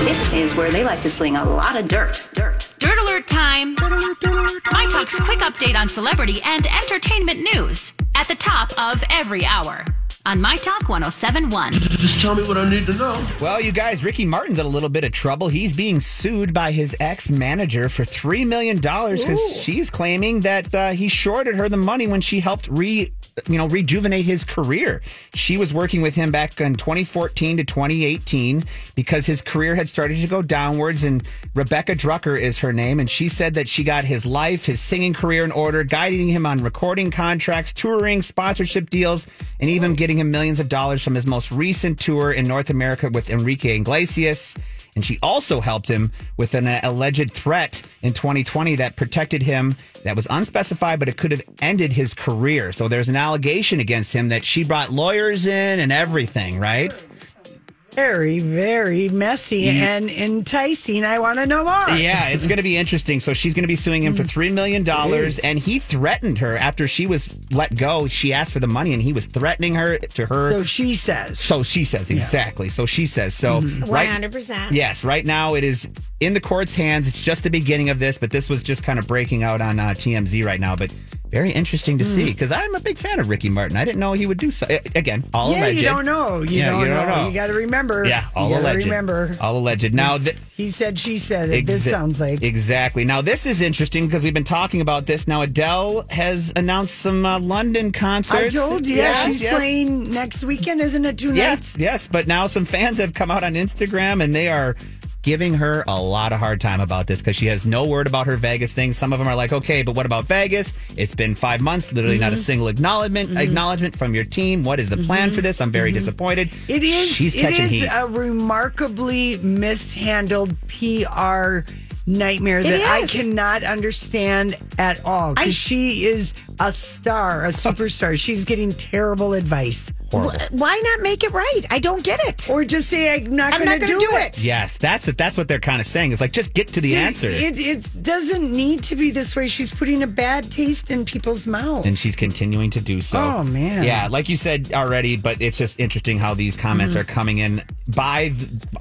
This is where they like to sling a lot of dirt. Dirt. Dirt alert time. My Talk's quick update on celebrity and entertainment news at the top of every hour on My Talk 1071. Just tell me what I need to know. Well, you guys, Ricky Martin's in a little bit of trouble. He's being sued by his ex manager for $3 million because she's claiming that uh, he shorted her the money when she helped re. You know, rejuvenate his career. She was working with him back in 2014 to 2018 because his career had started to go downwards. And Rebecca Drucker is her name. And she said that she got his life, his singing career in order, guiding him on recording contracts, touring, sponsorship deals, and even getting him millions of dollars from his most recent tour in North America with Enrique Iglesias. And she also helped him with an uh, alleged threat in 2020 that protected him, that was unspecified, but it could have ended his career. So there's an allegation against him that she brought lawyers in and everything, right? Very, very messy and enticing. I want to know more. Yeah, it's going to be interesting. So she's going to be suing him for $3 million. And he threatened her after she was let go. She asked for the money and he was threatening her to her. So she says. So she says, exactly. So she says. So, right, 100%. yes, right now it is in the court's hands. It's just the beginning of this, but this was just kind of breaking out on uh, TMZ right now. But very interesting to see because I'm a big fan of Ricky Martin. I didn't know he would do so. Again, all yeah, alleged. you don't know. You, Yeah, don't, you don't know. know. You got to remember. Yeah, all you alleged. Remember. All alleged. Now, th- he said, she said it. this sounds like. exactly. Now this is interesting because we've been talking about this. Now Adele has announced some uh, London concerts. I told you. Yes, she's yes. playing next weekend, isn't it? Two nights. Yes, yes. But now some fans have come out on Instagram and they are giving her a lot of hard time about this because she has no word about her Vegas thing. Some of them are like, okay, but what about Vegas? It's been five months, literally not a Mm-hmm. single acknowledgement mm-hmm. acknowledgement from your team. What is the plan mm-hmm. for this? I'm very mm-hmm. disappointed. It is. She's catching is heat. a remarkably mishandled PR nightmare that I cannot understand at all. I- Because she is a star, a superstar. She's getting terrible advice. Wh- Why not make it right? I don't get it. Or just say I'm not going to do, do it. it. yes, that's that's what they're kind of saying. It's like just get to the answer. It, it doesn't need to be this way. She's putting a bad taste in people's mouths. and she's continuing to do so. Oh, man. Yeah, like you said already, but it's just interesting how these comments Mm-hmm. are coming in by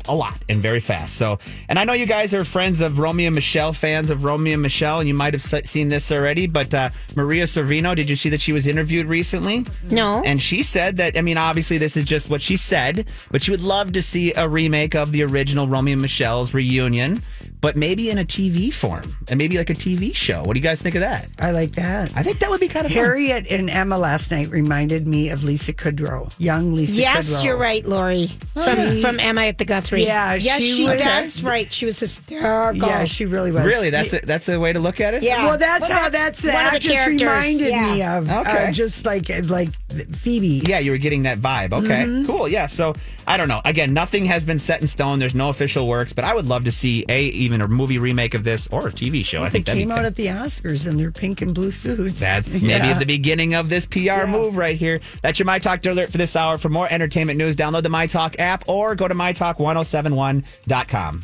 a lot and very fast. So, and I know you guys are friends of Romy and Michele, fans of Romy and Michele, and you might have seen this already. But uh, Mira Sorvino, did you see that she was interviewed recently? No. And she said that, I mean, obviously this is just what she said, but she would love to see a remake of the original Romy and Michele's reunion, but maybe in a TV form and maybe like a TV show. What do you guys think of that? I like that. I think that would be kind of fun. Harriet and Emma last night reminded me of Lisa Kudrow, young Lisa Kudrow. yes, Kudrow. you're right, Lori. From from Emma at the Guthrie. Yeah, yes, she she, was- that's right. She was hysterical. Yeah, she really was. Really, that's a, that's a way to look at it. Yeah. Well, that's Well, how that's that's the one the actress reminded yeah. me of. Okay. uh, just like like Phoebe. Yeah, you were getting that vibe. Okay, Mm-hmm. cool. Yeah, so I don't know. Again, nothing has been set in stone. There's no official works, but I would love to see a even a movie remake of this or a TV show. I think that'd came out at the Oscars in their pink and blue suits. That's maybe Yeah. the beginning of this PR move right here. That's your My Talk alert for this hour. For more entertainment news, download the My Talk app or go to mytalk1071.com.